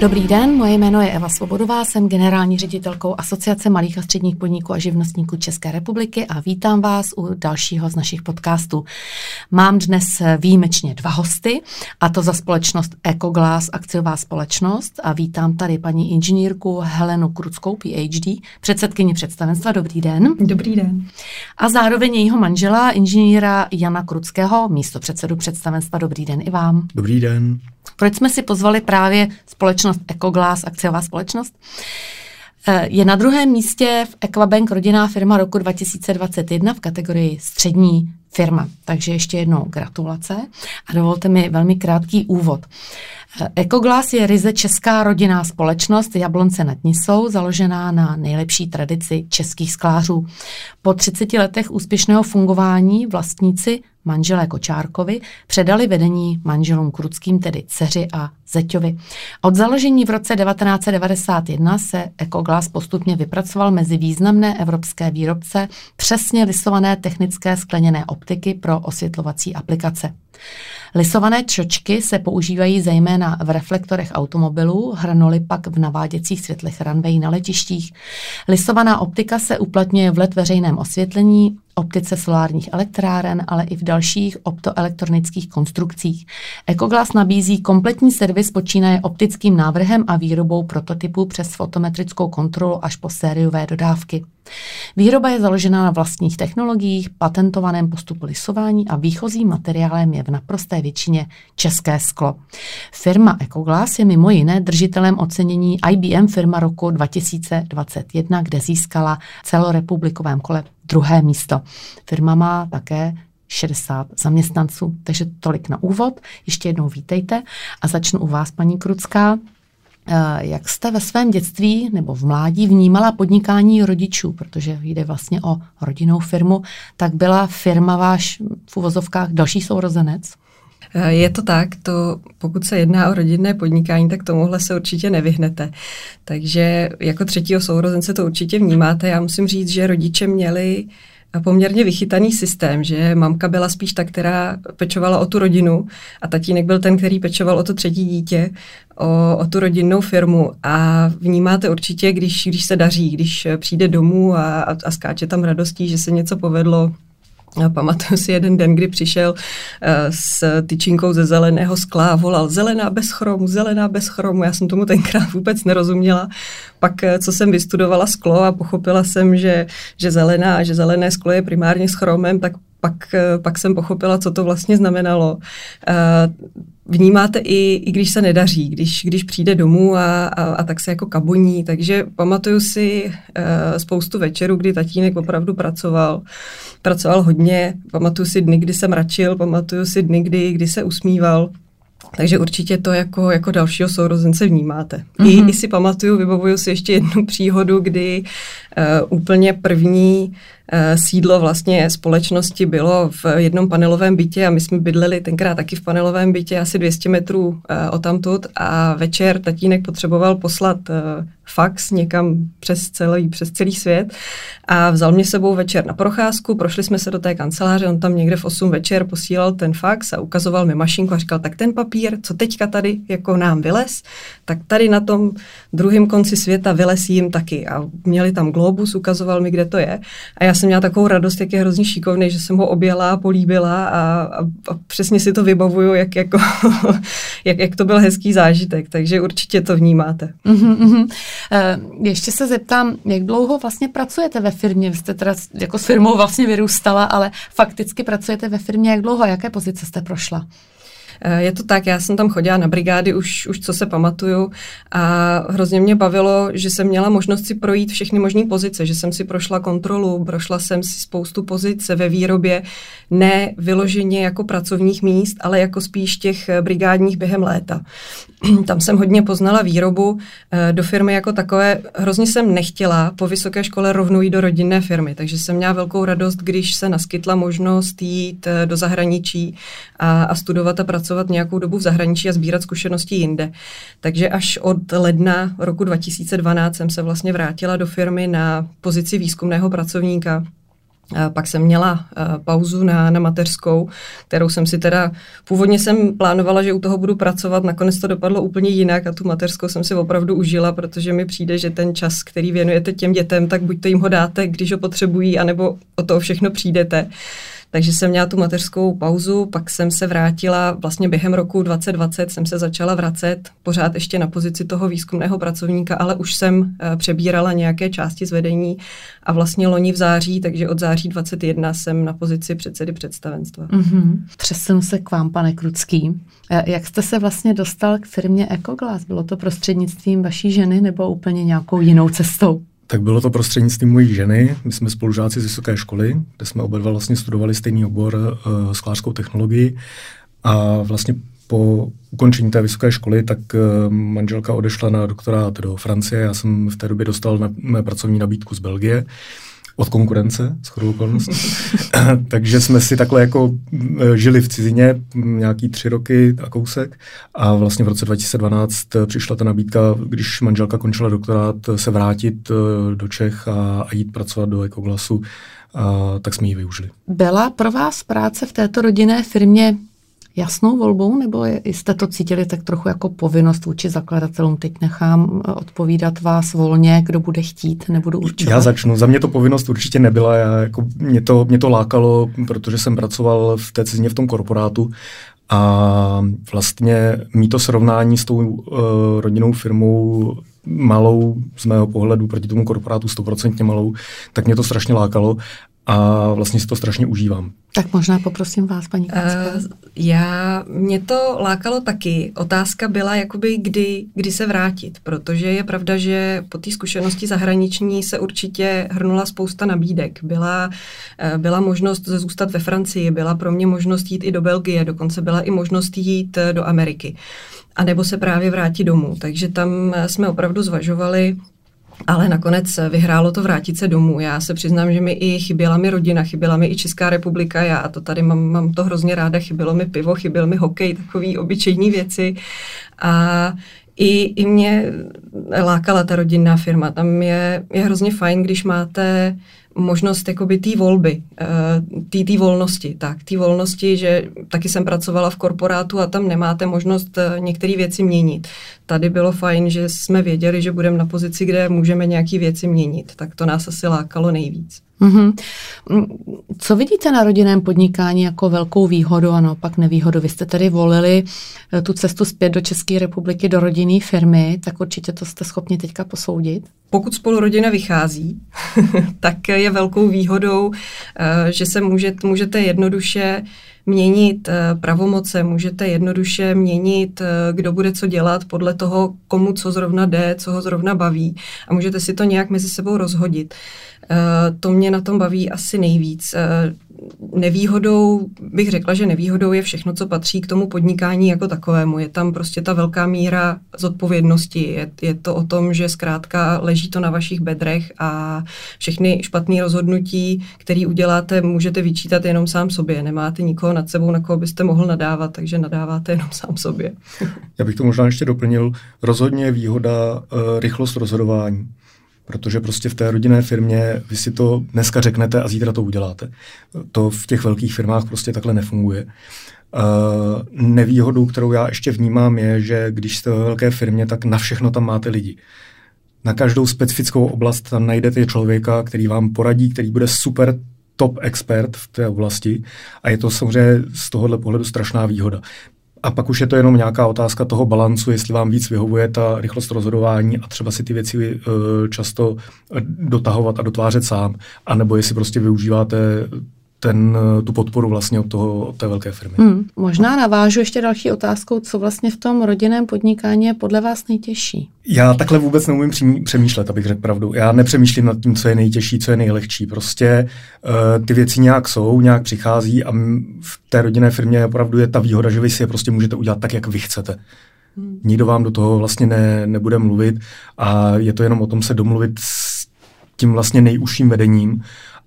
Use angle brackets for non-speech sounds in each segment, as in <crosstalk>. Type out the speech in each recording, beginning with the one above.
Dobrý den, moje jméno je Eva Svobodová, jsem generální ředitelkou Asociace malých a středních podniků a živnostníků České republiky a vítám vás u dalšího z našich podcastů. Mám dnes výjimečně dva hosty, a to za společnost Ecoglass akciová společnost a vítám tady paní inženýrku Helenu Kruckou, PhD, předsedkyni představenstva. Dobrý den. Dobrý den. A zároveň jejího manžela, inženýra Jana Kruckého, místo předsedu představenstva. Dobrý den i vám. Dobrý den. Proč jsme si pozvali právě společnost Ecoglass, akciová společnost? Eh, je na druhém místě v Equabank rodinná firma roku 2021 v kategorii střední firma. Takže ještě jednou gratulace a dovolte mi velmi krátký úvod. Ecoglass je ryze česká rodinná společnost Jablonce nad Nisou, založená na nejlepší tradici českých sklářů. Po 30 letech úspěšného fungování vlastníci manželé Kočárkovi předali vedení manželům Kruckým, tedy dceři a Zeťovi. Od založení v roce 1991 se Ecoglass postupně vypracoval mezi významné evropské výrobce přesně lisované technické skleněné optiky pro osvětlovací aplikace. Lisované čočky se používají zejména v reflektorech automobilů, hranoly pak v naváděcích světlech runway na letištích. Lisovaná optika se uplatňuje v let veřejném osvětlení, optice solárních elektráren, ale i v dalších optoelektronických konstrukcích. Ecoglass nabízí kompletní servis počínaje optickým návrhem a výrobou prototypů přes fotometrickou kontrolu až po sériové dodávky. Výroba je založena na vlastních technologiích, patentovaném postupu lisování a výchozím materiálem je v naprosté většině české sklo. Firma Ecoglass je mimo jiné držitelem ocenění IBM firma roku 2021, kde získala celorepublikovém kole druhé místo. Firma má také 60 zaměstnanců. Takže tolik na úvod. Ještě jednou vítejte a začnu u vás, paní Krucká. Eh, jak jste ve svém dětství nebo v mládí vnímala podnikání rodičů, protože jde vlastně o rodinnou firmu, tak byla firma váš v uvozovkách další sourozenec? Eh, je to tak, to, pokud se jedná o rodinné podnikání, tak tomuhle se určitě nevyhnete. Takže jako třetího sourozence to určitě vnímáte. Já musím říct, že rodiče měli poměrně vychytaný systém, že mamka byla spíš ta, která pečovala o tu rodinu a tatínek byl ten, který pečoval o to třetí dítě, o, o tu rodinnou firmu a vnímáte určitě, když, když se daří, když přijde domů a, a, a skáče tam radostí, že se něco povedlo, já pamatuju si jeden den, kdy přišel uh, s tyčinkou ze zeleného skla a volal zelená bez chromu, zelená bez chromu. Já jsem tomu tenkrát <laughs> vůbec nerozuměla. Pak, eh, co jsem vystudovala sklo a pochopila jsem, že, že zelená, že zelené sklo je primárně s chromem, tak pak, eh, pak jsem pochopila, co to vlastně znamenalo. Vnímáte i, i když se nedaří, když, když přijde domů a, a, a tak se jako kaboní. Takže pamatuju si uh, spoustu večerů, kdy tatínek opravdu pracoval. Pracoval hodně. Pamatuju si dny, kdy se mračil, pamatuju si dny, kdy, kdy se usmíval. Takže určitě to jako, jako dalšího sourozence vnímáte. Mm-hmm. I, mhm. I si pamatuju, vybavuju si ještě jednu příhodu, kdy uh, úplně první sídlo vlastně společnosti bylo v jednom panelovém bytě a my jsme bydleli tenkrát taky v panelovém bytě asi 200 metrů eh, odtamtud. A večer tatínek potřeboval poslat eh, fax někam přes celý, přes celý svět a vzal mě sebou večer na procházku, prošli jsme se do té kanceláře, on tam někde v 8 večer posílal ten fax a ukazoval mi mašinku a říkal, tak ten papír, co teďka tady jako nám vylez, tak tady na tom druhém konci světa vylez jim taky. A měli tam globus, ukazoval mi, kde to je. A já jsem měla takovou radost, jak je hrozně šikovný, že jsem ho objela, políbila a, a, a přesně si to vybavuju, jak, jako, <laughs> jak, jak to byl hezký zážitek, takže určitě to vnímáte. Uh-huh, uh-huh. Uh, ještě se zeptám, jak dlouho vlastně pracujete ve firmě? Vy jste teda jako s firmou vlastně vyrůstala, ale fakticky pracujete ve firmě jak dlouho? Jaké pozice jste prošla? Eh, je to tak, já jsem tam chodila na brigády už, už co se pamatuju a hrozně mě bavilo, že jsem měla možnost si projít všechny možné pozice, že jsem si prošla kontrolu, prošla jsem si spoustu pozic ve výrobě, ne vyloženě jako pracovních míst, ale jako spíš těch eh, brigádních během léta. <clears throat> tam jsem hodně poznala výrobu eh, do firmy jako takové. Hrozně jsem nechtěla po vysoké škole rovnou jít do rodinné firmy, takže jsem měla velkou radost, když se naskytla možnost jít do zahraničí a, a studovat a pracovat pracovat nějakou dobu v zahraničí a sbírat zkušenosti jinde. Takže až od ledna roku 2012 jsem se vlastně vrátila do firmy na pozici výzkumného pracovníka Pak jsem měla pauzu na, na mateřskou, kterou jsem si teda, původně jsem plánovala, že u toho budu pracovat, nakonec to dopadlo úplně jinak a tu mateřskou jsem si opravdu užila, protože mi přijde, že ten čas, který věnujete těm dětem, tak buď to jim ho dáte, když ho potřebují, anebo o to všechno přijdete. Takže jsem měla tu mateřskou pauzu, pak jsem se vrátila, vlastně během roku 2020 jsem se začala vracet, pořád ještě na pozici toho výzkumného pracovníka, ale už jsem eh, přebírala nějaké části z vedení a vlastně loni v září, takže od září 21 jsem na pozici předsedy představenstva. Mm-hmm. Přesunu se k vám, pane Krucký. Eh, jak jste se vlastně dostal k firmě Ecoglass? Bylo to prostřednictvím vaší ženy nebo úplně nějakou jinou cestou? Tak bylo to prostřednictvím mojí ženy. My jsme spolužáci z vysoké školy, kde jsme oba dva vlastně studovali stejný obor uh, sklářskou technologii. A vlastně po ukončení té vysoké školy, tak uh, manželka odešla na doktorát do Francie. Já jsem v té době dostal na, mé pracovní nabídku z Belgie. Uh, od konkurence, shodou okolností. <laughs> Takže jsme si takhle jako e, žili v cizině nějaký tři roky a kousek a vlastně v roce 2012 přišla ta nabídka, když manželka končila doktorát, se vrátit e, do Čech a, a jít pracovat do Ekoglasu, a tak jsme ji využili. Byla pro vás práce v této rodinné firmě jasnou volbou, nebo jste to cítili tak trochu jako povinnost vůči zakladatelům? Teď nechám eh, odpovídat vás volně, kdo bude chtít, nebudu určovat. Já začnu. Za mě to povinnost určitě nebyla. Já, jako, mě, to, mě to lákalo, protože jsem pracoval v té cizině v tom korporátu a vlastně mít to srovnání s tou uh, rodinnou firmou malou, z mého pohledu, proti tomu korporátu stoprocentně malou, tak mě to strašně lákalo a vlastně si to strašně užívám. Tak možná poprosím vás, paní Uh, já, mě to lákalo taky. Otázka byla, jakoby kdy, kdy se vrátit, protože je pravda, že po té zkušenosti zahraniční se určitě hrnula spousta nabídek. Byla, uh, byla možnost zůstat ve Francii, byla pro mě možnost jít i do Belgie, dokonce byla i možnost jít do Ameriky. A nebo se právě vrátit domů. Takže tam jsme opravdu zvažovali, ale nakonec vyhrálo to vrátit se domů. Já se přiznám, že mi i chyběla mi rodina, chyběla mi i Česká republika, já to tady mám, mám to hrozně ráda, chybělo mi pivo, chyběl mi hokej, takový obyčejní věci. A i, i mě lákala ta rodinná firma. Tam je, je hrozně fajn, když máte možnost jakoby té volby, eh, té volnosti, tak, té volnosti, že taky jsem pracovala v korporátu a tam nemáte možnost eh, některé věci měnit. Tady bylo fajn, že jsme věděli, že budeme na pozici, kde můžeme nějaké věci měnit, tak to nás asi lákalo nejvíc. Mm-hmm. Co vidíte na rodinném podnikání jako velkou výhodu a naopak nevýhodu? Vy jste tedy volili eh, tu cestu zpět do České republiky, do rodinné firmy, tak určitě to jste schopni teďka posoudit. Pokud spolu rodina vychází, <laughs> tak je velkou výhodou, eh, že se můžete, můžete jednoduše měnit eh, pravomoce, můžete jednoduše měnit, kdo bude co dělat podle toho, komu co zrovna jde, co ho zrovna baví a můžete si to nějak mezi sebou rozhodit. To mě na tom baví asi nejvíc. Eh, nevýhodou, bych řekla, že nevýhodou je všechno, co patří k tomu podnikání jako takovému. Je tam prostě ta velká míra zodpovědnosti. Je, je to o tom, že zkrátka leží to na vašich bedrech a všechny špatné rozhodnutí, které uděláte, můžete vyčítat jenom sám sobě. Nemáte nikoho nad sebou, na koho byste mohl nadávat, takže nadáváte jenom sám sobě. <laughs> Já bych to možná ještě doplnil. Rozhodně je výhoda uh, rychlost rozhodování protože prostě v té rodinné firmě vy si to dneska řeknete a zítra to uděláte. To v těch velkých firmách prostě takhle nefunguje. Uh, nevýhodou, kterou já ještě vnímám, je, že když jste ve velké firmě, tak na všechno tam máte lidi. Na každou specifickou oblast tam najdete člověka, který vám poradí, který bude super top expert v té oblasti a je to samozřejmě z tohohle pohledu strašná výhoda. A pak už je to jenom nějaká otázka toho balancu, jestli vám víc vyhovuje ta rychlost rozhodování a třeba si ty věci uh, často dotahovat a dotvářet sám, anebo jestli prostě využíváte ten, tu podporu vlastně od, toho, od té velké firmy. Hmm, možná navážu ještě další otázkou, co vlastně v tom rodinném podnikání je podle vás nejtěžší? Já takhle vůbec neumím přemýšlet, abych řekl pravdu. Já nepřemýšlím nad tím, co je nejtěžší, co je nejlehčí. Prostě uh, ty věci nějak jsou, nějak přichází a v té rodinné firmě opravdu je ta výhoda, že vy si je prostě můžete udělat tak, jak vy chcete. Hmm. Nikdo vám do toho vlastně ne, nebude mluvit a je to jenom o tom se domluvit s tím vlastně nejužším vedením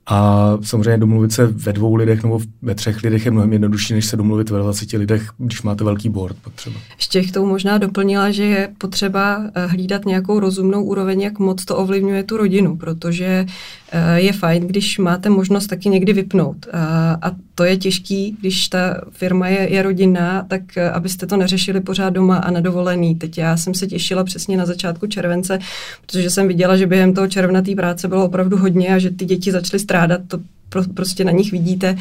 A samozřejmě domluvit se ve dvou lidech nebo ve třech lidech je mnohem jednodušší, než se domluvit ve 20 lidech, když máte velký board potřeba. Ještě k tomu možná doplnila, že je potřeba eh, hlídat nějakou rozumnou úroveň, jak moc to ovlivňuje tu rodinu, protože eh, je fajn, když máte možnost taky někdy vypnout. A to je těžký, když ta firma je, je rodinná, tak eh, abyste to neřešili pořád doma a nedovolený. Teď já jsem se těšila přesně na začátku července, protože jsem viděla, že během toho června té práce bylo opravdu hodně a že ty děti začaly strádat, to pro, prostě na nich vidíte,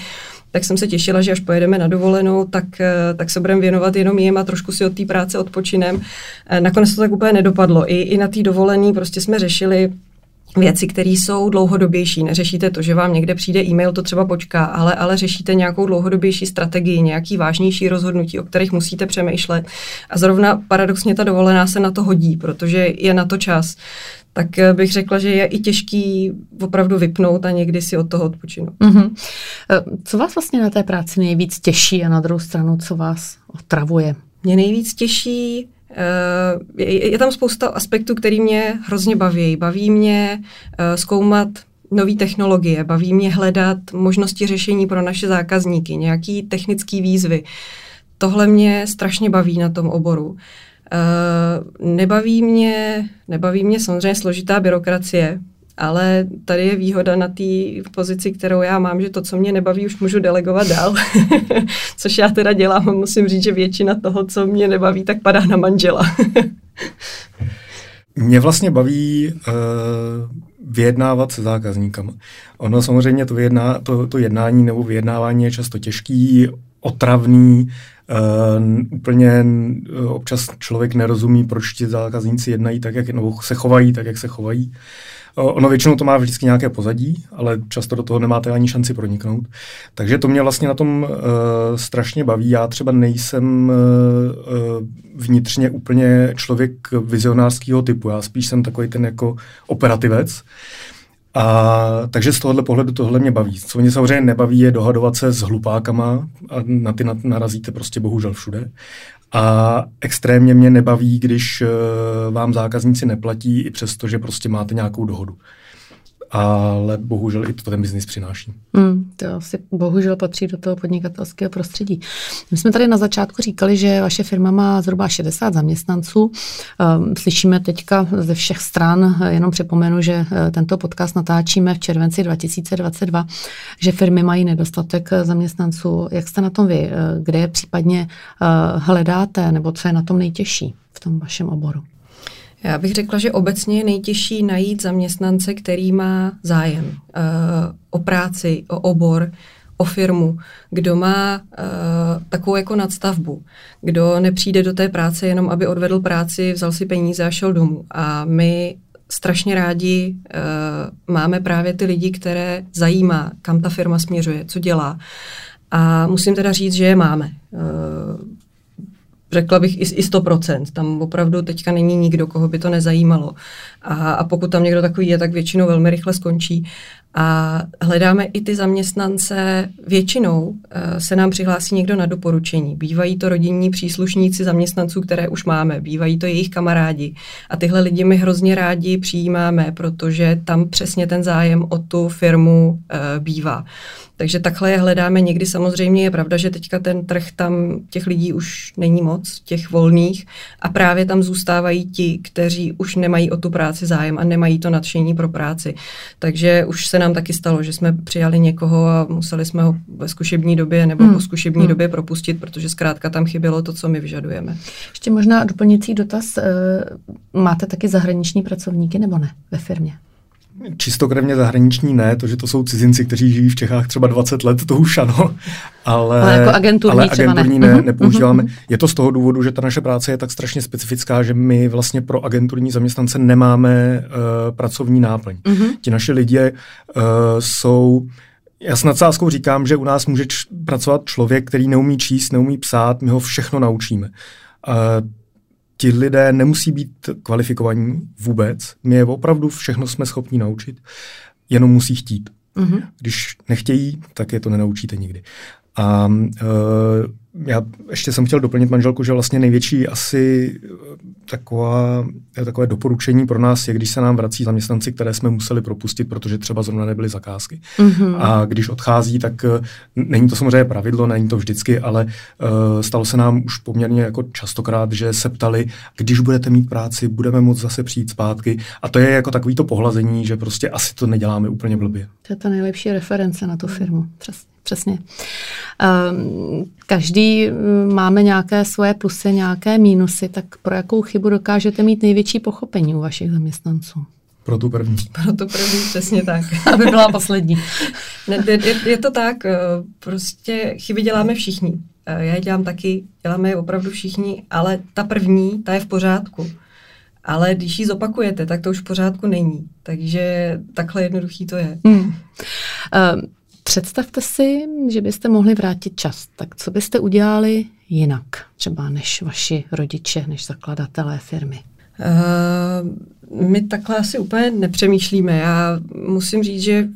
tak jsem se těšila, že až pojedeme na dovolenou, tak, eh, tak se budeme věnovat jenom jim a trošku si od té práce odpočinem. Eh, nakonec to tak úplně nedopadlo. I, i na té dovolené prostě jsme řešili věci, které jsou dlouhodobější. Neřešíte to, že vám někde přijde e-mail, to třeba počká, ale, ale řešíte nějakou dlouhodobější strategii, nějaký vážnější rozhodnutí, o kterých musíte přemýšlet. A zrovna paradoxně ta dovolená se na to hodí, protože je na to čas tak eh, bych řekla, že je i těžký opravdu vypnout a někdy si od toho odpočinout. Mm-hmm. Co vás vlastně na té práci nejvíc těší a na druhou stranu, co vás otravuje? Mě nejvíc těší je, je tam spousta aspektů, který mě hrozně baví. Baví mě zkoumat nové technologie, baví mě hledat možnosti řešení pro naše zákazníky, nějaký technické výzvy. Tohle mě strašně baví na tom oboru. Uh, nebaví mě, nebaví mě samozřejmě složitá byrokracie, ale tady je výhoda na té pozici, kterou já mám, že to, co mě nebaví, už můžu delegovat dál. <laughs> Což já teda dělám a musím říct, že většina toho, co mě nebaví, tak padá na manžela. <laughs> mě vlastně baví uh, vyjednávat se zákazníkama. Ono samozřejmě to, vyjedná, to, to jednání nebo vyjednávání je často těžký, otravný, Uh, úplně uh, občas člověk nerozumí, proč ti zákazníci jednají tak, jak nebo se chovají tak, jak se chovají. Uh, ono většinou to má vždycky nějaké pozadí, ale často do toho nemáte ani šanci proniknout. Takže to mě vlastně na tom uh, strašně baví. Já třeba nejsem uh, vnitřně úplně člověk vizionářského typu. Já spíš jsem takový ten jako operativec. A takže z tohohle pohledu tohle mě baví. Co mě samozřejmě nebaví, je dohadovat se s hlupákama a na ty narazíte prostě bohužel všude. A extrémně mě nebaví, když uh, vám zákazníci neplatí i přesto, že prostě máte nějakou dohodu ale bohužel i to ten biznis přináší. Mm, to asi bohužel patří do toho podnikatelského prostředí. My jsme tady na začátku říkali, že vaše firma má zhruba 60 zaměstnanců. Ehm, slyšíme teďka ze všech stran, jenom připomenu, že eh, tento podcast natáčíme v červenci 2022, že firmy mají nedostatek zaměstnanců. Jak jste na tom vy? Eh, kde je případně eh, hledáte, nebo co je na tom nejtěžší v tom vašem oboru? Já bych řekla, že obecně je nejtěžší najít zaměstnance, který má zájem uh, o práci, o obor, o firmu, kdo má uh, takovou jako nadstavbu, kdo nepřijde do té práce jenom, aby odvedl práci, vzal si peníze a šel domů. A my strašně rádi uh, máme právě ty lidi, které zajímá, kam ta firma směřuje, co dělá. A musím teda říct, že je máme. Uh, řekla bych i, i 100%. Tam opravdu teďka není nikdo, koho by to nezajímalo. A, a pokud tam někdo takový je, tak většinou velmi rychle skončí. A hledáme i ty zaměstnance, většinou uh, se nám přihlásí někdo na doporučení. Bývají to rodinní příslušníci zaměstnanců, které už máme, bývají to jejich kamarádi. A tyhle lidi my hrozně rádi přijímáme, protože tam přesně ten zájem o tu firmu uh, bývá. Takže takhle je hledáme. Někdy samozřejmě je pravda, že teďka ten trh tam těch lidí už není moc, těch volných a právě tam zůstávají ti, kteří už nemají o tu práci zájem a nemají to nadšení pro práci. Takže už se nám taky stalo, že jsme přijali někoho a museli jsme ho ve zkušební době nebo hmm. po zkušební hmm. době propustit, protože zkrátka tam chybělo to, co my vyžadujeme. Ještě možná doplňující dotaz. Eh, máte taky zahraniční pracovníky nebo ne ve firmě? Čistokrevně zahraniční ne, to, že to jsou cizinci, kteří žijí v Čechách třeba 20 let, to už ano, <laughs> ale, ale jako agenturní, ale agenturní ne. ne, mhm, nepoužíváme. Uh-huh. Je to z toho důvodu, že ta naše práce je tak strašně specifická, že my vlastně pro agenturní zaměstnance nemáme uh, pracovní náplň. Uh-huh. Ti naši lidé uh, jsou já s nadsázkou říkám, že u nás může č- pracovat člověk, který neumí číst, neumí psát, my ho všechno naučíme. Uh, ti lidé nemusí být kvalifikovaní vůbec. My je opravdu všechno jsme schopni naučit, jenom musí chtít. Mm-hmm. Když nechtějí, tak je to nenaučíte nikdy. A uh, já ještě jsem chtěl doplnit manželku, že vlastně největší asi taková, takové doporučení pro nás je, když se nám vrací zaměstnanci, které jsme museli propustit, protože třeba zrovna nebyly zakázky. Mm-hmm. A když odchází, tak eh, není to samozřejmě pravidlo, není to vždycky, ale uh, stalo se nám už poměrně jako častokrát, že se ptali, když budete mít práci, budeme moct zase přijít zpátky. A to je jako takový to pohlazení, že prostě asi to neděláme úplně blbě. To je ta nejlepší reference na tu firmu. Přesně. Přesně. Ehm, každý mm, máme nějaké svoje plusy, nějaké mínusy, tak pro jakou chybu dokážete mít největší pochopení u vašich zaměstnanců? Pro tu první. Pro tu první, přesně tak. <laughs> Aby byla poslední. ne, je, je to tak, eh, prostě chyby děláme všichni. Eh, já je dělám taky, děláme je opravdu všichni, ale ta první, ta je v pořádku. Ale když ji zopakujete, tak to už v pořádku není. Takže takhle jednoduchý to je. Hmm. Um, Představte si, že byste mohli vrátit čas. Tak co byste udělali jinak, třeba než vaši rodiče, než zakladatelé firmy? Uh, my takhle asi úplně nepřemýšlíme. Já musím říct, že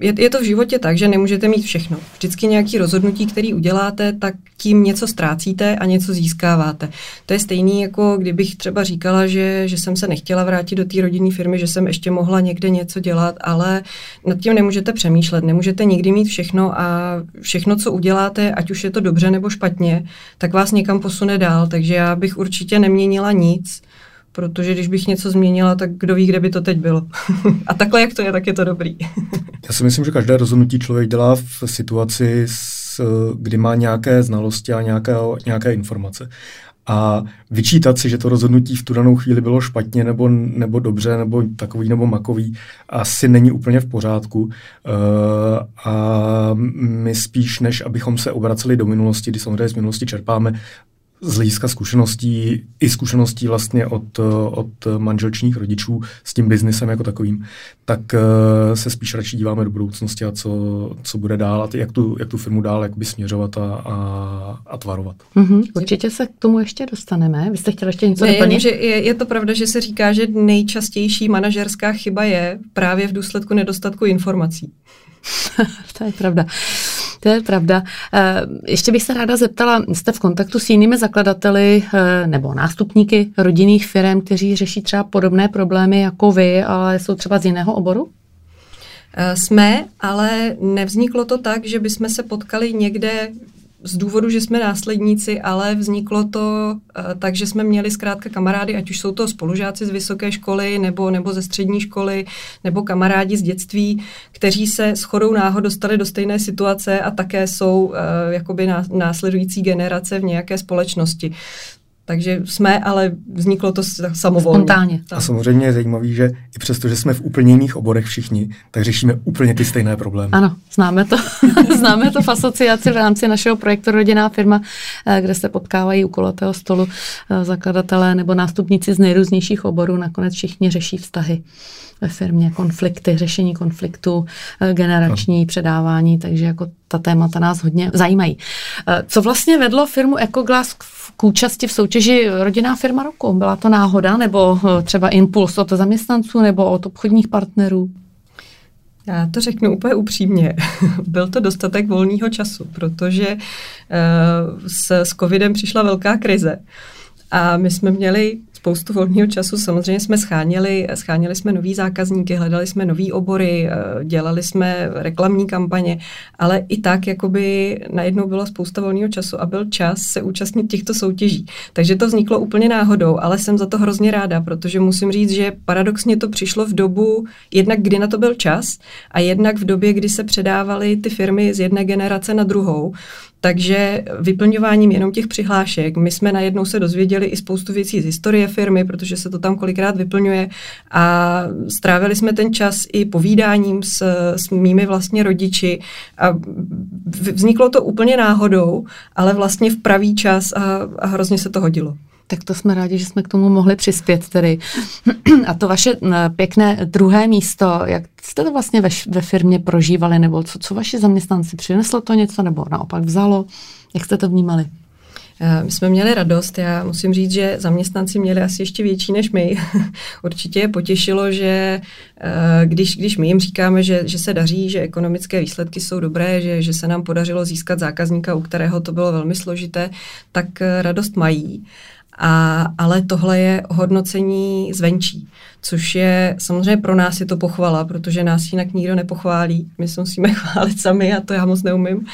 je, je to v životě tak, že nemůžete mít všechno. Vždycky nějaký rozhodnutí, který uděláte, tak tím něco ztrácíte a něco získáváte. To je stejný, jako kdybych třeba říkala, že, že jsem se nechtěla vrátit do té rodinné firmy, že jsem ještě mohla někde něco dělat, ale nad tím nemůžete přemýšlet. Nemůžete nikdy mít všechno a všechno, co uděláte, ať už je to dobře nebo špatně, tak vás někam posune dál. Takže já bych určitě neměnila nic protože když bych něco změnila, tak kdo ví, kde by to teď bylo. <laughs> a takhle, jak to je, tak je to dobrý. Já si myslím, že každé rozhodnutí člověk dělá v situaci, kdy má nějaké znalosti a nějaké, nějaké informace. A vyčítat si, že to rozhodnutí v tu danou chvíli bylo špatně nebo, nebo dobře, nebo takový nebo makový, asi není úplně v pořádku. Uh, a my spíš, než abychom se obraceli do minulosti, kdy samozřejmě z minulosti čerpáme, z hlediska zkušeností, i zkušeností vlastně od, od manželčních rodičů s tím biznisem jako takovým, tak uh, se spíš radši díváme do budoucnosti a co, co bude dál a jak tu, jak tu firmu dál jakoby směřovat a, a, a tvarovat. Mm-hmm. Určitě se k tomu ještě dostaneme. Vy jste chtěli ještě něco doplnit? Že je, je to pravda, že se říká, že nejčastější manažerská chyba je právě v důsledku nedostatku informací. <laughs> to je pravda. To je pravda. Eh, ještě bych se ráda zeptala, jste v kontaktu s jinými zakladateli eh, nebo nástupníky rodinných firm, kteří řeší třeba podobné problémy jako vy, ale jsou třeba z jiného oboru? Eh, jsme, ale nevzniklo to tak, že bychom se potkali někde z důvodu, že jsme následníci, ale vzniklo to uh, tak, že jsme měli zkrátka kamarády, ať už jsou to spolužáci z vysoké školy, nebo, nebo ze střední školy, nebo kamarádi z dětství, kteří se s chodou náhod dostali do stejné situace a také jsou uh, jakoby následující generace v nějaké společnosti. Takže jsme, ale vzniklo to samovolně. Spontánně. A samozřejmě je zajímavé, že i přesto, že jsme v úplně jiných oborech všichni, tak řešíme úplně ty stejné problémy. Ano, známe to. <laughs> známe to v asociaci v rámci našeho projektu Rodinná firma, eh, kde se potkávají u kulatého stolu eh, zakladatelé nebo nástupníci z nejrůznějších oborů. Nakonec všichni řeší vztahy ve firmě, konflikty, řešení konfliktů, eh, generační no. předávání, takže jako ta témata nás hodně zajímají. Co vlastně vedlo firmu Ecoglass k účasti v soutěži Rodinná firma roku? Byla to náhoda nebo eh, třeba impuls od zaměstnanců nebo od obchodních partnerů? Já to řeknu úplně upřímně. <laughs> Byl to dostatek volného času, protože uh, s, s covidem přišla velká krize. A my jsme měli spoustu volného času. Samozřejmě jsme scháněli, scháněli jsme nový zákazníky, hledali jsme nový obory, eh, dělali jsme reklamní kampaně, ale i tak jakoby najednou byla spousta volného času a byl čas se účastnit těchto soutěží. Takže to vzniklo úplně náhodou, ale jsem za to hrozně ráda, protože musím říct, že paradoxně to přišlo v dobu, jednak kdy na to byl čas a jednak v době, kdy se předávaly ty firmy z jedné generace na druhou. Takže vyplňováním jenom těch přihlášek, my jsme najednou se dozvěděli i spoustu věcí z historie firmy, protože se to tam kolikrát vyplňuje a strávili jsme ten čas i povídáním s, s mými vlastně rodiči a vzniklo to úplně náhodou, ale vlastně v pravý čas a, a hrozně se to hodilo. Tak to jsme rádi, že jsme k tomu mohli přispět tedy. <clears throat> A to vaše pěkné druhé místo, jak jste to vlastně ve, ve firmě prožívali, nebo co, co vaši zaměstnanci přineslo to něco, nebo naopak vzalo? Jak jste to vnímali? My jsme měli radost, já musím říct, že zaměstnanci měli asi ještě větší než my. <laughs> Určitě je potěšilo, že když, když my jim říkáme, že, že se daří, že ekonomické výsledky jsou dobré, že, že se nám podařilo získat zákazníka, u kterého to bylo velmi složité, tak radost mají. A, ale tohle je hodnocení zvenčí, což je samozřejmě pro nás je to pochvala, protože nás jinak nikdo nepochválí. My se musíme <laughs> chválit sami a to já moc neumím. Uh,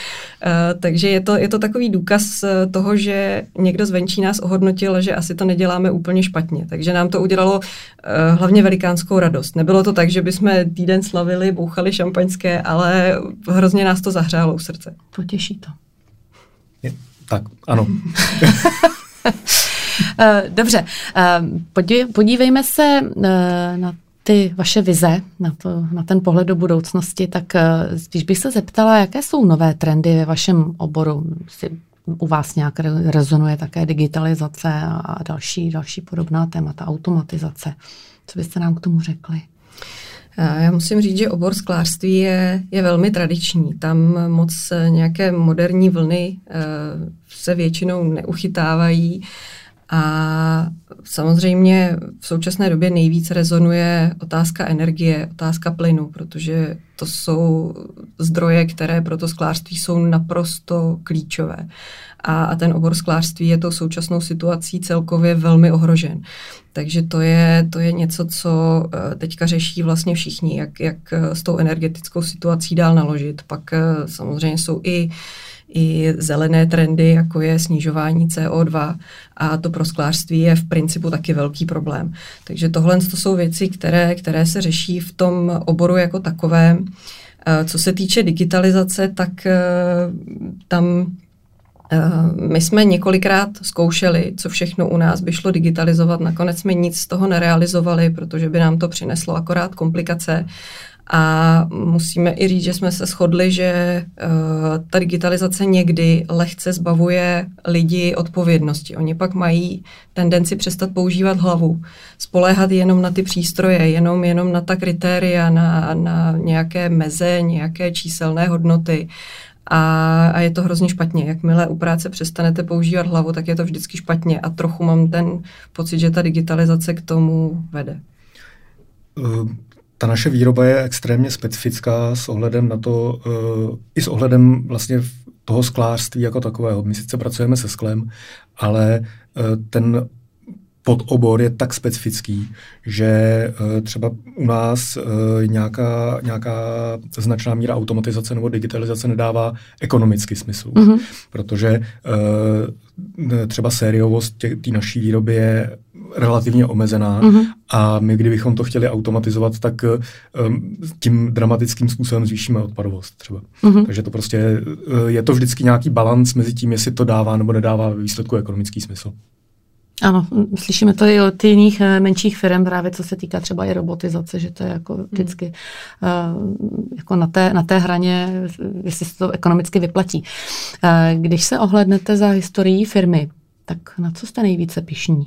takže je to, je to takový důkaz toho, že někdo zvenčí nás ohodnotil, že asi to neděláme úplně špatně. Takže nám to udělalo uh, hlavně velikánskou radost. Nebylo to tak, že bychom týden slavili, bouchali šampaňské, ale hrozně nás to zahřálo u srdce. Potěší to. Je, tak, ano. <laughs> Eh, dobře, eh, podívejme se eh, na ty vaše vize, na, to, na ten pohled do budoucnosti, tak spíš bych se zeptala, jaké jsou nové trendy ve vašem oboru? Si u vás nějak rezonuje také digitalizace a další, další podobná témata, automatizace. Co byste nám k tomu řekli? Já musím říct, že obor sklářství je, je velmi tradiční. Tam moc nějaké moderní vlny se většinou neuchytávají. A samozřejmě v současné době nejvíc rezonuje otázka energie, otázka plynu, protože to jsou zdroje, které pro to sklářství jsou naprosto klíčové. A, a ten obor sklářství je tou současnou situací celkově velmi ohrožen. Takže to je, to je něco, co eh, teďka řeší vlastně všichni, jak, jak s tou energetickou situací dál naložit. Pak eh, samozřejmě jsou i uh, i zelené trendy, jako je snižování CO2 a to pro sklářství je v principu taky velký problém. Takže tohle to jsou věci, které, které se řeší v tom oboru jako takovém. Eh, co se týče digitalizace, tak eh, tam eh, my jsme několikrát zkoušeli, co všechno u nás by šlo digitalizovat. Nakonec jsme nic z toho nerealizovali, protože by nám to přineslo akorát komplikace a musíme i říct, že jsme se shodli, že uh, ta digitalizace někdy lehce zbavuje lidi odpovědnosti. Oni pak mají tendenci přestat používat hlavu, spoléhat jenom na ty přístroje, jenom, jenom na ta kritéria, na, na nějaké meze, nějaké číselné hodnoty. A, a je to hrozně špatně. Jakmile u práce přestanete používat hlavu, tak je to vždycky špatně. A trochu mám ten pocit, že ta digitalizace k tomu vede. Uh ta naše výroba je extrémně specifická s ohledem na to, uh, i s ohledem vlastně toho sklářství jako takového. My sice pracujeme se sklem, ale uh, ten podobor je tak specifický, že uh, třeba u nás uh, nějaká, nějaká značná míra automatizace nebo digitalizace nedává ekonomický smysl, mm-hmm. protože uh, třeba sériovost té naší výroby je relativně omezená mm-hmm. a my, kdybychom to chtěli automatizovat, tak um, tím dramatickým způsobem zvýšíme odpadovost třeba. Mm-hmm. Takže to prostě uh, je to vždycky nějaký balans mezi tím, jestli to dává nebo nedává výsledku ekonomický smysl. Ano, slyšíme to i od jiných eh, menších firm, právě co se týká třeba i robotizace, že to je jako hmm. vždycky uh, jako na, té, na té hraně, jestli se to ekonomicky vyplatí. Uh, když se ohlednete za historií firmy, tak na co jste nejvíce pišní?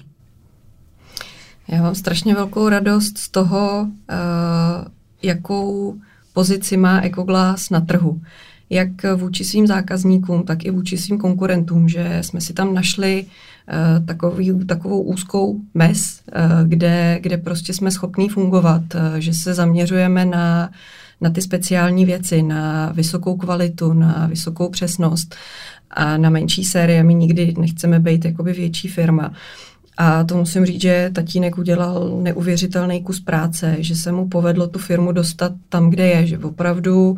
Já mám strašně velkou radost z toho, uh, jakou pozici má Ecoglass na trhu. Jak vůči svým zákazníkům, tak i vůči svým konkurentům, že jsme si tam našli uh, takový, takovou úzkou mez, uh, kde, kde prostě jsme schopní fungovat, že se zaměřujeme na, na ty speciální věci, na vysokou kvalitu, na vysokou přesnost a na menší série. My nikdy nechceme být jakoby větší firma. Uh, a to musím říct, že tatínek udělal neuvěřitelný kus práce, že se mu povedlo tu firmu dostat tam, kde je, že opravdu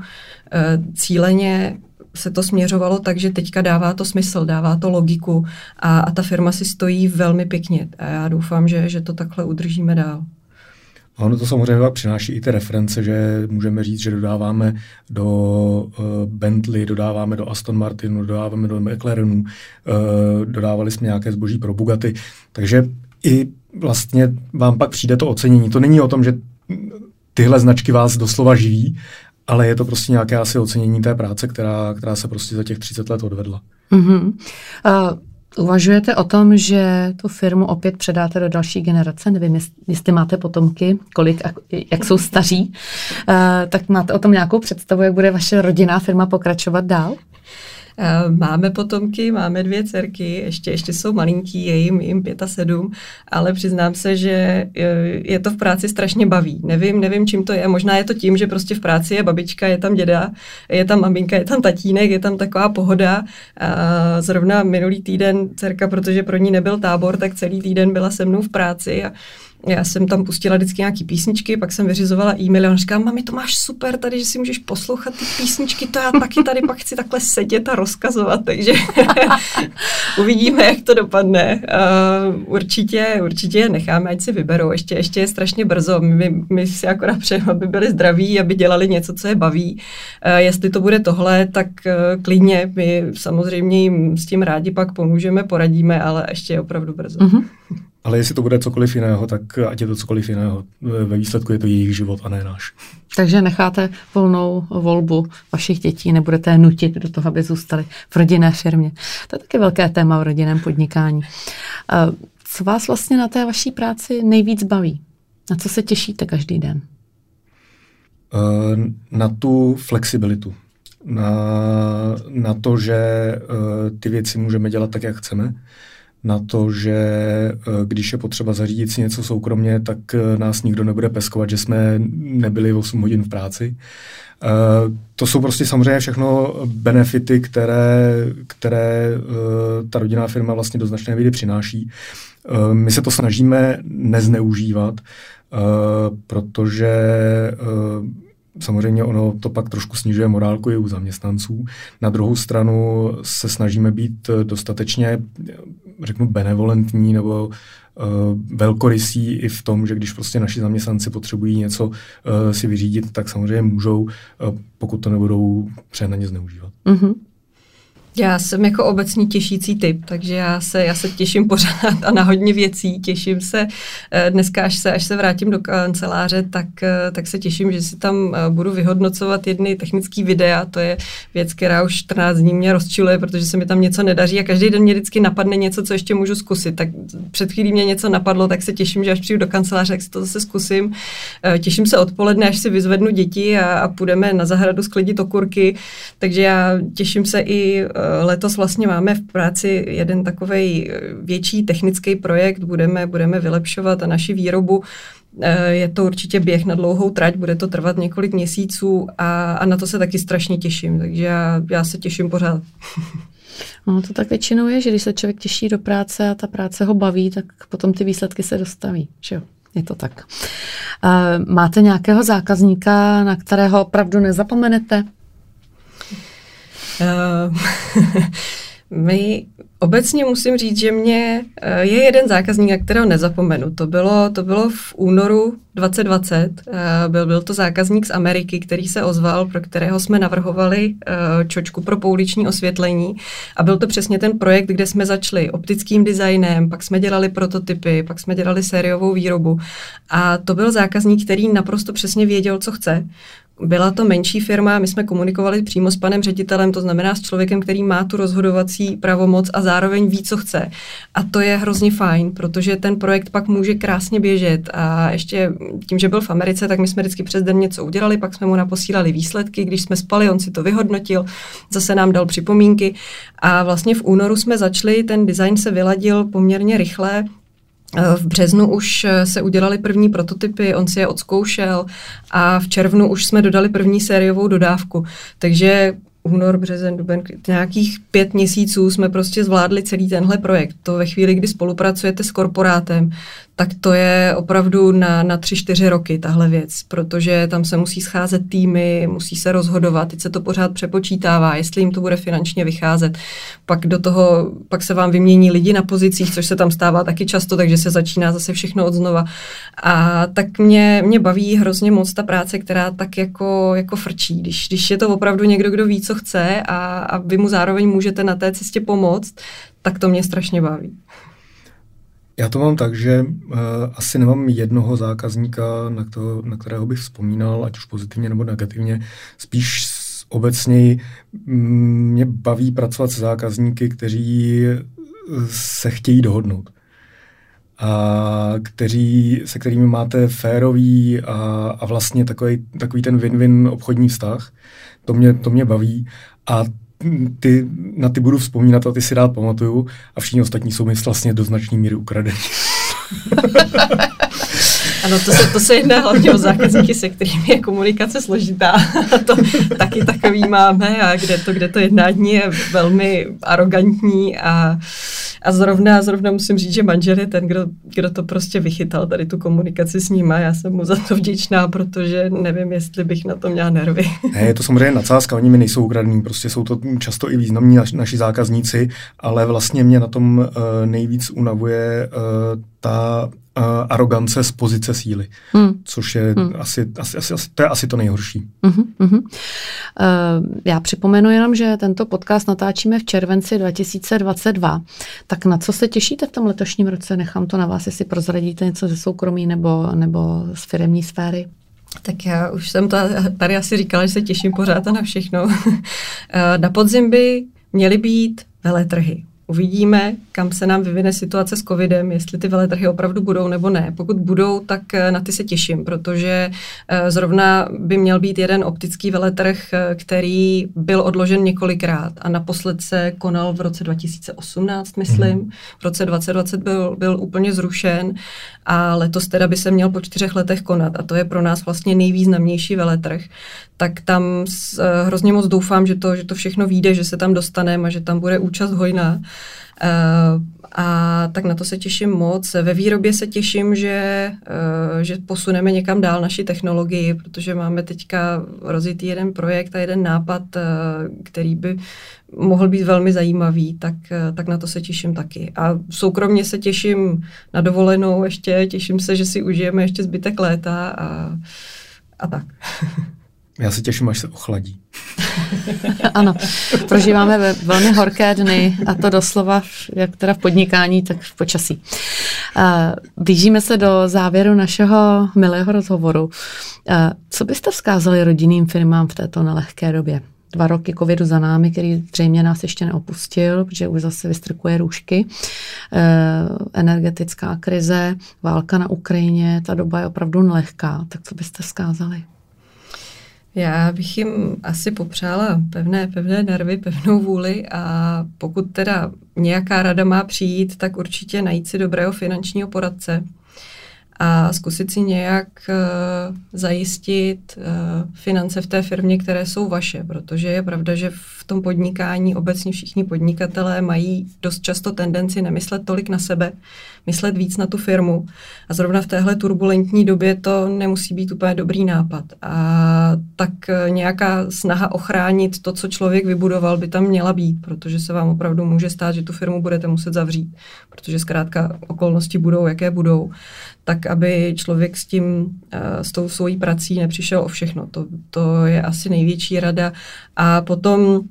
e, cíleně se to směřovalo tak, že teďka dává to smysl, dává to logiku a, a ta firma si stojí velmi pěkně. A já doufám, že, že to takhle udržíme dál. A ono to samozřejmě přináší i ty reference, že můžeme říct, že dodáváme do uh, Bentley, dodáváme do Aston Martinu, dodáváme do McLarenu, uh, dodávali jsme nějaké zboží pro Bugatti, takže i vlastně vám pak přijde to ocenění. To není o tom, že tyhle značky vás doslova živí, ale je to prostě nějaké asi ocenění té práce, která, která se prostě za těch 30 let odvedla. Mm-hmm. Uh, Uvažujete o tom, že tu firmu opět předáte do další generace? Nevím, jestli máte potomky, kolik jak jsou staří. Uh, tak máte o tom nějakou představu, jak bude vaše rodinná firma pokračovat dál? Máme potomky, máme dvě dcerky, ještě, ještě jsou malinký, je jim, jim pět a sedm, ale přiznám se, že e, je to v práci strašně baví. Nevím, nevím, čím to je. Možná je to tím, že prostě v práci je babička, je tam děda, je tam maminka, je tam tatínek, je tam taková pohoda. Zrovna minulý týden dcerka, protože pro ní nebyl tábor, tak celý týden byla se mnou v práci a já jsem tam pustila vždycky nějaký písničky, pak jsem vyřizovala e-mail a on říká, mami, to máš super tady, že si můžeš poslouchat ty písničky, to já taky tady pak chci takhle sedět a rozkazovat, takže <laughs> uvidíme, jak to dopadne. Uh, určitě, určitě je necháme, ať si vyberou, ještě, ještě je strašně brzo, my, my si akorát přejeme, aby byli zdraví, aby dělali něco, co je baví. Uh, jestli to bude tohle, tak uh, klidně, my samozřejmě jim s tím rádi pak pomůžeme, poradíme, ale ještě je opravdu brzo. Uh-huh. Ale jestli to bude cokoliv jiného, tak ať je to cokoliv jiného. Ve výsledku je to jejich život a ne náš. Takže necháte volnou volbu vašich dětí, nebudete je nutit do toho, aby zůstali v rodinné firmě. To je taky velké téma v rodinném podnikání. Co vás vlastně na té vaší práci nejvíc baví? Na co se těšíte každý den? Na tu flexibilitu. Na, na to, že ty věci můžeme dělat tak, jak chceme na to, že eh, když je potřeba zařídit si něco soukromně, tak eh, nás nikdo nebude peskovat, že jsme nebyli 8 hodin v práci. Eh, to jsou prostě samozřejmě všechno benefity, které, které ta rodinná firma vlastně do značné míry přináší. My se to snažíme nezneužívat, protože Samozřejmě ono to pak trošku snižuje morálku i u zaměstnanců. Na druhou stranu se snažíme být dostatečně, řeknu, benevolentní nebo uh, velkorysí i v tom, že když prostě naši zaměstnanci potřebují něco uh, si vyřídit, tak samozřejmě můžou, uh, pokud to nebudou přehnaně zneužívat. Mm-hmm. Já jsem jako obecný těšící typ, takže já se, já se těším pořád a na hodně věcí. Těším se eh, dneska, až se, až se vrátím do kanceláře, tak, eh, tak se těším, že si tam eh, budu vyhodnocovat jedny technické videa. To je věc, která už 14 dní mě rozčiluje, protože se mi tam něco nedaří a každý den mě vždycky napadne něco, co ještě můžu zkusit. Tak před chvílí mě něco napadlo, tak se těším, že až přijdu do kanceláře, tak si to zase zkusím. Těším se odpoledne, až si vyzvednu děti a, a půjdeme na zahradu sklidit okurky. Takže já těším se i letos vlastně máme v práci jeden takový eh, větší technický projekt, budeme, budeme vylepšovat a naši výrobu. Eh, je to určitě běh na dlouhou trať, bude to trvat několik měsíců a, a na to se taky strašně těším, takže já, já se těším pořád. <laughs> No to tak většinou je, že když se člověk těší do práce a ta práce ho baví, tak potom ty výsledky se dostaví. Že jo? Je to tak. Uh, máte nějakého zákazníka, na kterého opravdu nezapomenete? Uh, <laughs> my obecně musím říct, že mě uh, je jeden zákazník, na kterého nezapomenu. To bylo, to bylo v únoru 2020. Uh, byl, byl to zákazník z Ameriky, který se ozval, pro kterého jsme navrhovali uh, čočku pro pouliční osvětlení. A byl to přesně ten projekt, kde jsme začali optickým designem, pak jsme dělali prototypy, pak jsme dělali sériovou výrobu. A to byl zákazník, který naprosto přesně věděl, co chce. Byla to menší firma, my jsme komunikovali přímo s panem ředitelem, to znamená s člověkem, který má tu rozhodovací pravomoc a zároveň ví, co chce. A to je hrozně fajn, protože ten projekt pak může krásně běžet. A ještě tím, že byl v Americe, tak my jsme vždycky přes den něco udělali, pak jsme mu naposílali výsledky, když jsme spali, on si to vyhodnotil, zase nám dal připomínky. A vlastně v únoru jsme začali, ten design se vyladil poměrně rychle, v březnu už eh, se udělali první prototypy, on si je odzkoušel a v červnu už jsme dodali první sériovou dodávku. Takže únor, březen, duben, nějakých pět měsíců jsme prostě zvládli celý tenhle projekt. To ve chvíli, kdy spolupracujete s korporátem, tak to je opravdu na, na tři, čtyři roky tahle věc, protože tam se musí scházet týmy, musí se rozhodovat, teď se to pořád přepočítává, jestli jim to bude finančně vycházet. Pak do toho, pak se vám vymění lidi na pozicích, což se tam stává taky často, takže se začíná zase všechno od znova. A tak mě, mě baví hrozně moc ta práce, která tak jako, jako frčí. Když, když je to opravdu někdo, kdo ví, co chce a, a vy mu zároveň můžete na té cestě pomoct, tak to mě strašně baví. Já to mám tak, že uh, asi nemám jednoho zákazníka, na, to, na kterého bych vzpomínal, ať už pozitivně nebo negativně. Spíš obecně mě baví pracovat s zákazníky, kteří se chtějí dohodnout a kteří, se kterými máte férový a, a vlastně takový, takový ten win-win obchodní vztah. To mě, to mě baví. A ty, na ty budu vzpomínat a ty si rád pamatuju a všichni ostatní jsou mi vlastně do značné míry ukradení. <laughs> Ano, to se, to se jedná hlavně o zákazníky, se kterými je komunikace složitá. To taky takový máme a kde to, kde to jednání je velmi arrogantní a, a zrovna, zrovna musím říct, že manžel je ten, kdo, kdo to prostě vychytal, tady tu komunikaci s ním a já jsem mu za to vděčná, protože nevím, jestli bych na to měla nervy. Ne, je to samozřejmě nadsázka, oni mi nejsou ukradní, prostě jsou to často i významní naši, naši zákazníci, ale vlastně mě na tom uh, nejvíc unavuje uh, ta uh, arogance z pozice síly, hmm. což je hmm. asi, asi, asi, asi, to je asi to nejhorší. Uh-huh, uh-huh. Uh, já připomenu jenom, že tento podcast natáčíme v červenci 2022. Tak na co se těšíte v tom letošním roce? Nechám to na vás, jestli prozradíte něco ze soukromí nebo, nebo z firmní sféry. Tak já už jsem to tady asi říkala, že se těším pořád na všechno. <laughs> na podzim by měly být veletrhy. Uvidíme, kam se nám vyvine situace s covidem, jestli ty veletrhy opravdu budou nebo ne. Pokud budou, tak eh, na ty se těším, protože eh, zrovna by měl být jeden optický veletrh, eh, který byl odložen několikrát a naposled se konal v roce 2018, myslím. Mhm. V roce 2020 byl, byl úplně zrušen a letos teda by se měl po čtyřech letech konat a to je pro nás vlastně nejvýznamnější veletrh. Tak tam hrozně moc doufám, že to, že to všechno vyjde, že se tam dostaneme a že tam bude účast hojná. Uh, a tak na to se těším moc. Ve výrobě se těším, že, uh, že posuneme někam dál naši technologii, protože máme teďka rozjetý jeden projekt a jeden nápad, uh, který by mohl být velmi zajímavý, tak, tak na to se těším taky. A soukromně se těším na dovolenou ještě, těším se, že si užijeme ještě zbytek léta a, a tak. <laughs> Já se těším, až se ochladí. <laughs> ano, prožíváme ve velmi horké dny a to doslova, jak teda v podnikání, tak v počasí. Blížíme se do závěru našeho milého rozhovoru. Co byste vzkázali rodinným firmám v této nelehké době? Dva roky covidu za námi, který zřejmě nás ještě neopustil, protože už zase vystrkuje růžky. Energetická krize, válka na Ukrajině, ta doba je opravdu nelehká. Tak co byste vzkázali? Já bych jim asi popřála pevné, pevné nervy, pevnou vůli a pokud teda nějaká rada má přijít, tak určitě najít si dobrého finančního poradce a zkusit si nějak uh, zajistit uh, finance v té firmě, které jsou vaše, protože je pravda, že v tom podnikání obecně všichni podnikatelé mají dost často tendenci nemyslet tolik na sebe, myslet víc na tu firmu. A zrovna v téhle turbulentní době to nemusí být úplně dobrý nápad. A tak uh, nějaká snaha ochránit to, co člověk vybudoval, by tam měla být, protože se vám opravdu může stát, že tu firmu budete muset zavřít, protože zkrátka okolnosti budou, jaké budou tak aby člověk s tím, eh, s tou svojí prací nepřišel o všechno. To, to je asi největší rada. A potom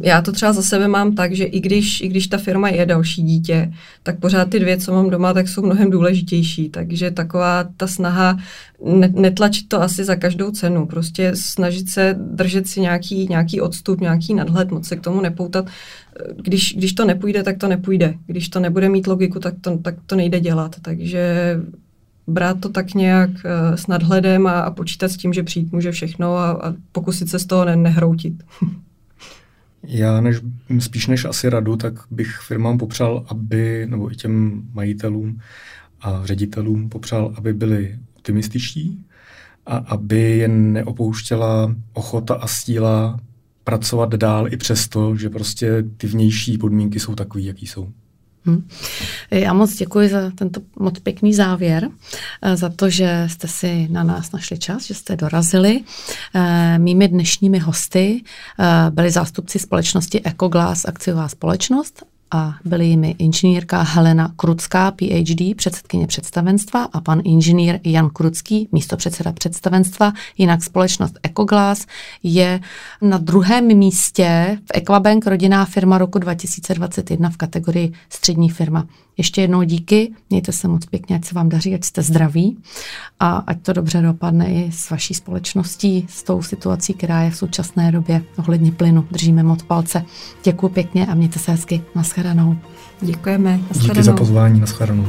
já to třeba za sebe mám tak, že i když, i když ta firma je další dítě, tak pořád ty dvě, co mám doma, tak jsou mnohem důležitější. Takže taková ta snaha netlačit to asi za každou cenu. Prostě snažit se držet si nějaký, nějaký odstup, nějaký nadhled, moc se k tomu nepoutat když, když to nepůjde, tak to nepůjde. Když to nebude mít logiku, tak to, tak to nejde dělat. Takže brát to tak nějak uh, s nadhledem a, a počítat s tím, že přijít může všechno a, a pokusit se z toho ne, nehroutit. <laughs> Já než, spíš než asi radu, tak bych firmám popřál, aby, nebo i těm majitelům a ředitelům popřál, aby byli optimističtí a aby je neopouštěla ochota a síla pracovat dál i přesto, že prostě ty vnější podmínky jsou takové, jaký jsou. Hmm. Já moc děkuji za tento moc pěkný závěr, eh, za to, že jste si na nás našli čas, že jste dorazili. Eh, mými dnešními hosty eh, byli zástupci společnosti Ecoglass akciová společnost a byli jimi inženýrka Helena Krucká, PhD, předsedkyně představenstva a pan inženýr Jan Krucký, místo předseda představenstva. Jinak společnost Ecoglass je na druhém místě v Equabank rodinná firma roku 2021 v kategorii střední firma. Ještě jednou díky, mějte se moc pěkně, ať se vám daří, ať jste zdraví a ať to dobře dopadne i s vaší společností, s tou situací, která je v současné době ohledně plynu. Držíme moc palce. Děkuji pěkně a mějte se hezky. Naschledanou. Děkujeme. Naschledanou. Díky za pozvání. Naschledanou.